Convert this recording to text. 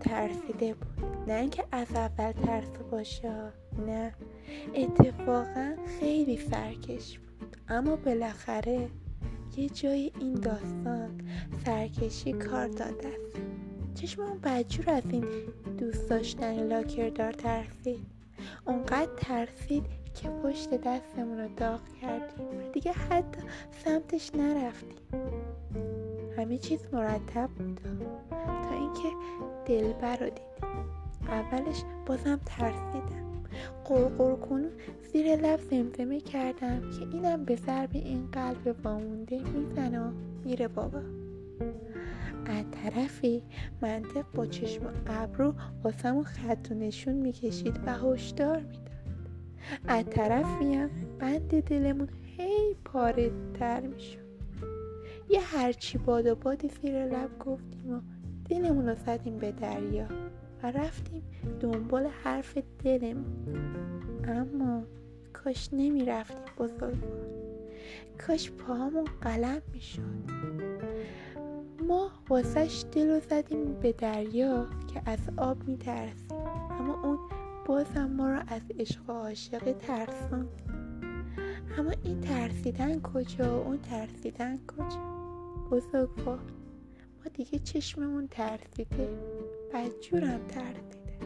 ترسیده بود. نه اینکه از اول ترس باشه نه. اتفاقا خیلی سرکش بود. اما بالاخره یه جای این داستان سرکشی کار داده است. چشم اون بجور از این دوست داشتن لاکردار ترسید. اونقدر ترسید که پشت دستمون رو داغ کردیم و دیگه حتی سمتش نرفتیم. همه چیز مرتب بود. اینکه دلبر رو دیدیم اولش بازم ترسیدم. قرقر کنون زیر لب زمزمه کردم که اینم به ضرب این قلب وامونده می‌زنه. و میره بابا. از طرفی منطق با چشم ابرو واسمون خط و نشون می‌کشید و هشدار می‌داد. از طرفی هم بند دلمون هی پاره تر می‌شد. یه هرچی باد و بادی زیر لب گفتیم و دلمون رو زدیم به دریا و رفتیم دنبال حرف دلمون. اما کاش نمی رفتیم بزرگوار. کاش پاهامون قلم می شد ما واسش دل رو زدیم به دریا که از آب می ترسیم اما اون بازم ما رو از عشق و عاشقی ترسان اما این ترسیدن کجا؟ و اون ترسیدن کجا؟ بزرگوار. ما دیگه چشممون ترسیده. بدجورم ترسیده.